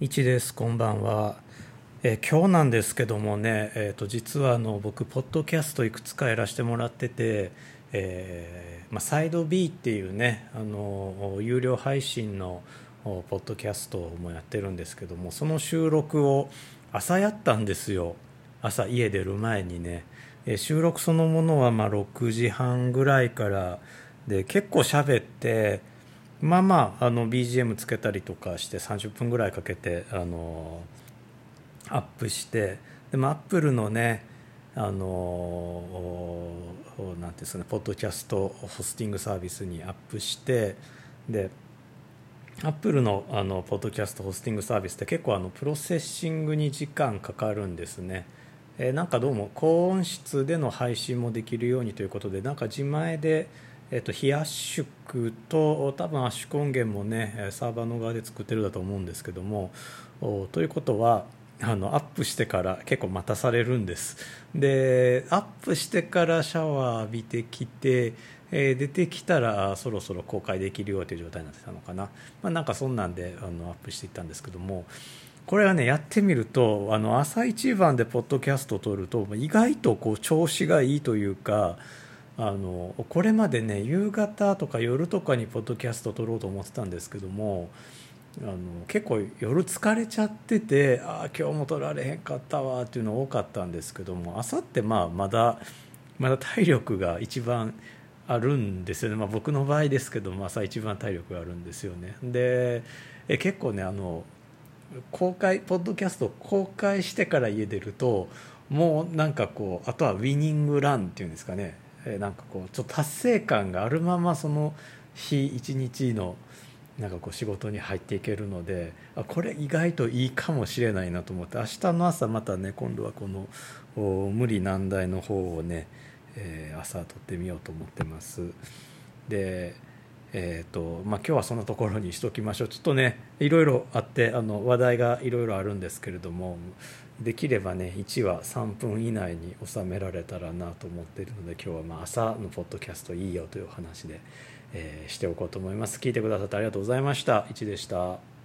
一です。こんばんは、え今日なんですけどもね、えー、と実はあの僕ポッドキャストいくつかやらせてもらってて、えーまあ、サイド B っていうねあの有料配信のポッドキャストもやってるんですけどもその収録を朝やったんですよ。朝家出る前にね、え収録そのものはまあ6時半ぐらいからで結構喋ってまあまああの BGM つけたりとかして30分ぐらいかけてあのアップしてでもアップルのねあのなんていうんですかねポッドキャストホスティングサービスにアップしてでアップルのあのポッドキャストホスティングサービスって結構あの processing に時間かかるんですね、えーなんかどうも高音質での配信もできるようにということでなんか自前で、えっと非圧縮と多分圧縮音源もねサーバーの側で作ってるだと思うんですけどもということはあのアップしてから結構待たされるんです。でアップしてからシャワー浴びてきて、えー出てきたらそろそろ公開できるよという状態になってたのかな、まあ、なんかそんなんであのアップしていったんですけどもこれはねやってみるとあの朝一番でポッドキャストを撮ると意外とこう調子がいいというかあのこれまでね夕方とか夜とかにポッドキャスト撮ろうと思ってたんですけどもあの結構夜疲れちゃっててああ今日も撮られへんかったわっていうの多かったんですけども朝ってまあまだまだ体力が一番あるんですよね、まあ、僕の場合ですけども朝一番体力があるんですよね。でえ結構ねあの公開ポッドキャスト公開してから家出るともうなんかこうあとはウィニングランっていうんですかね。えーなんかこうちょっと達成感があるままその日一日のなんかこう仕事に入っていけるのであこれ意外といいかもしれないなと思って明日の朝またね今度はこの無理難題の方をね、えー朝撮ってみようと思ってます。でえーとまあ、今日はそのところにしときましょう。ちょっとねいろいろあってあの話題がいろいろあるんですけれどもできればね1話3分以内に収められたらなと思っているので今日はまあ朝のポッドキャストいいよという話で、えーしておこうと思います。聞いてくださってありがとうございました。1でした。